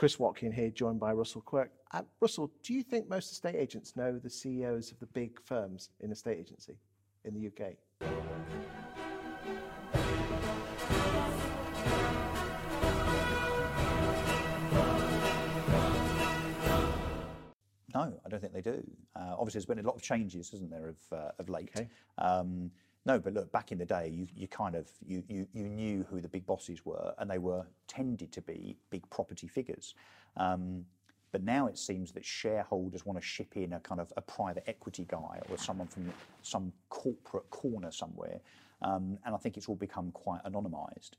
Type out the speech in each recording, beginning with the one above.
Chris Watkin here, joined by Russell Quirk. Uh, Russell, do you think most estate agents know the CEOs of the big firms in estate agency in the UK? No, I don't think they do. Uh, obviously, there's been a lot of changes, isn't there, of, uh, of late. Okay. Um, no, but look, back in the day, you, you kind of you, you, you knew who the big bosses were, and they were tended to be big property figures. Um, but now it seems that shareholders want to ship in a kind of a private equity guy or someone from some corporate corner somewhere, um, and I think it's all become quite anonymised.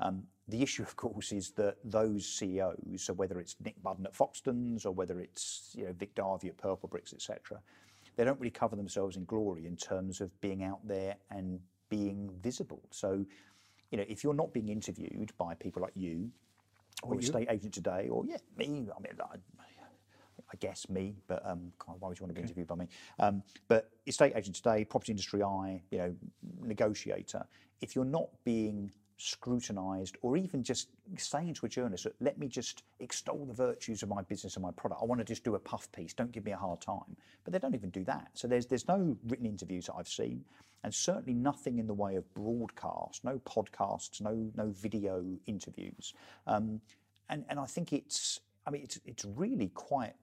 Um, the issue, of course, is that those CEOs, so whether it's Nick Budden at Foxtons or whether it's you know Vic Darcy at Purplebricks, etc., they don't really cover themselves in glory in terms of being out there and being visible. So, you know, if you're not being interviewed by people like you or, you. estate agent today, or yeah, me, I mean, I, I guess me, but um, God, why would you want to be interviewed by me? Um, but estate agent today, property industry eye, you know, negotiator. If you're not being scrutinised, or even just saying to a journalist, let me just extol the virtues of my business and my product. I want to just do a puff piece. Don't give me a hard time. But they don't even do that. So there's there's no written interviews that I've seen, and certainly nothing in the way of broadcast, no podcasts, no no video interviews. Um, and and I think it's I mean it's it's really quite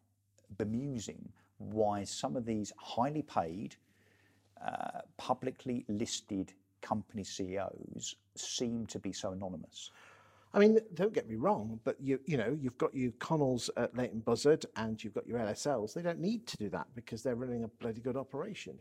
bemusing why some of these highly paid, uh, publicly listed company CEOs seem to be so anonymous. I mean, don't get me wrong, but you you know you've got your Connells at Leighton Buzzard and you've got your LSLs. They don't need to do that because they're running a bloody good operation.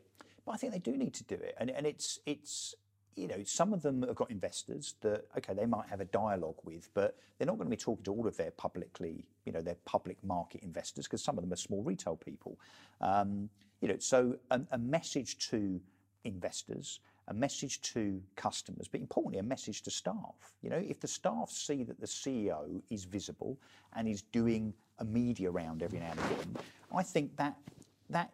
But I think they do need to do it, and and it's it's you know some of them have got investors that okay they might have a dialogue with, but they're not going to be talking to all of their publicly you know their public market investors because some of them are small retail people. Um, you know, so a, a message to investors a message to customers, but importantly, a message to staff. You know, if the staff see that the CEO is visible and is doing a media round every now and again, I think that that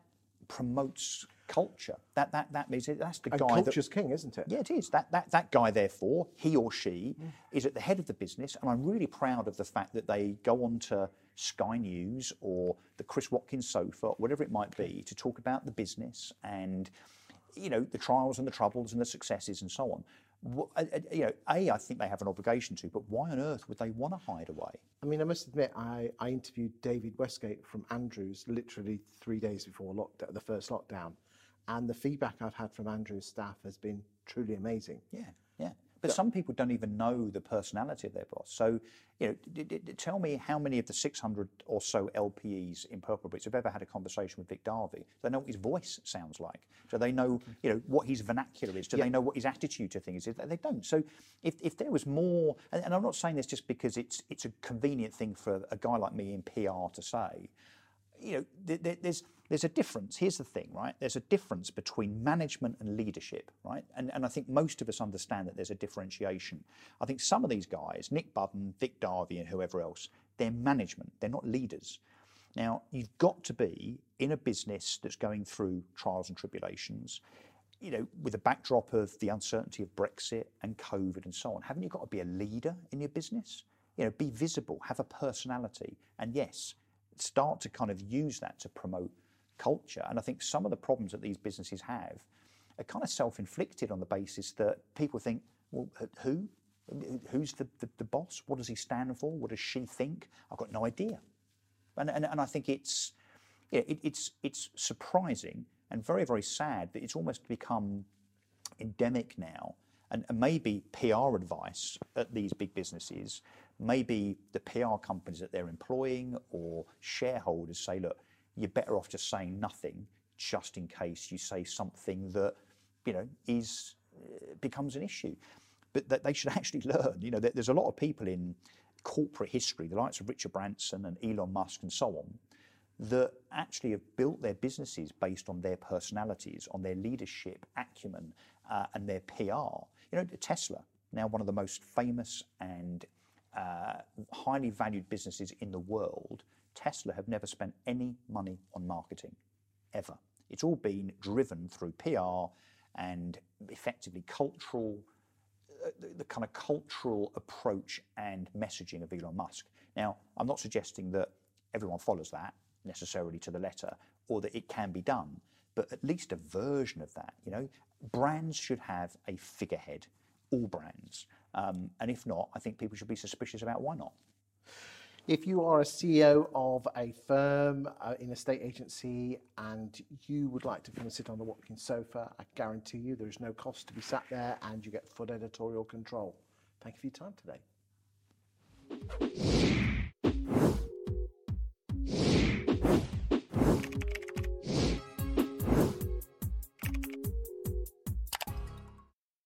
promotes culture. That that that means that's the And guy that culture's king, isn't it? yeah, it is. That, that, that guy, therefore, he or she is at the head of the business. And I'm really proud of the fact that they go on to Sky News or the Chris Watkin's sofa, whatever it might be, to talk about the business and, you know, the trials and the troubles and the successes and so on. Uh, uh, You know, A, I think they have an obligation to, but why on earth would they want to hide away? I mean, I must admit, I, I interviewed David Westgate from Andrews literally three days before lockdown, the first lockdown, and the feedback I've had from Andrews staff has been truly amazing. Yeah, yeah. But some people don't even know the personality of their boss. So, you know, d- d- d- tell me how many of the 600 or so LPEs in Purple Purplebricks have ever had a conversation with Vic Darcy? Do they know what his voice sounds like? Do they know, you know, what his vernacular is? Do they know what his attitude to things is? They don't. So, if, if there was more, and, and I'm not saying this just because it's it's a convenient thing for a guy like me in PR to say, you know, th- th- there's there's a difference. Here's the thing, right? There's a difference between management and leadership, right? And and I think most of us understand that there's a differentiation. I think some of these guys, Nick Budden, Vic Darcy, and whoever else, they're management. They're not leaders. Now you've got to be in a business that's going through trials and tribulations. You know, with a backdrop of the uncertainty of Brexit and COVID and so on, haven't you got to be a leader in your business? You know, be visible, have a personality, and yes, start to kind of use that to promote culture. And I think some of the problems that these businesses have are kind of self-inflicted on the basis that people think, well, who? Who's the, the, the boss? What does he stand for? What does she think? I've got no idea. And, and, and I think it's, yeah, it, it's, it's surprising and very, very sad that it's almost become endemic now. And, and maybe PR advice at these big businesses, maybe the PR companies that they're employing or shareholders say, look, you're better off just saying nothing just in case you say something that, you know, is uh, becomes an issue. But that they should actually learn, you know, there's a lot of people in corporate history, the likes of Richard Branson and Elon Musk and so on, that actually have built their businesses based on their personalities, on their leadership acumen, uh, and their PR. You know, Tesla, now one of the most famous and uh, highly valued businesses in the world, Tesla have never spent any money on marketing, ever. It's all been driven through PR and effectively cultural uh, the, the kind of cultural approach and messaging of Elon Musk. Now, I'm not suggesting that everyone follows that necessarily to the letter or that it can be done, but at least a version of that. You know, brands should have a figurehead, all brands. Um, and if not, I think people should be suspicious about why not. If you are a CEO of a firm uh, in a state agency and you would like to come and sit on the Watkin's sofa, I guarantee you there is no cost to be sat there and you get full editorial control. Thank you for your time today.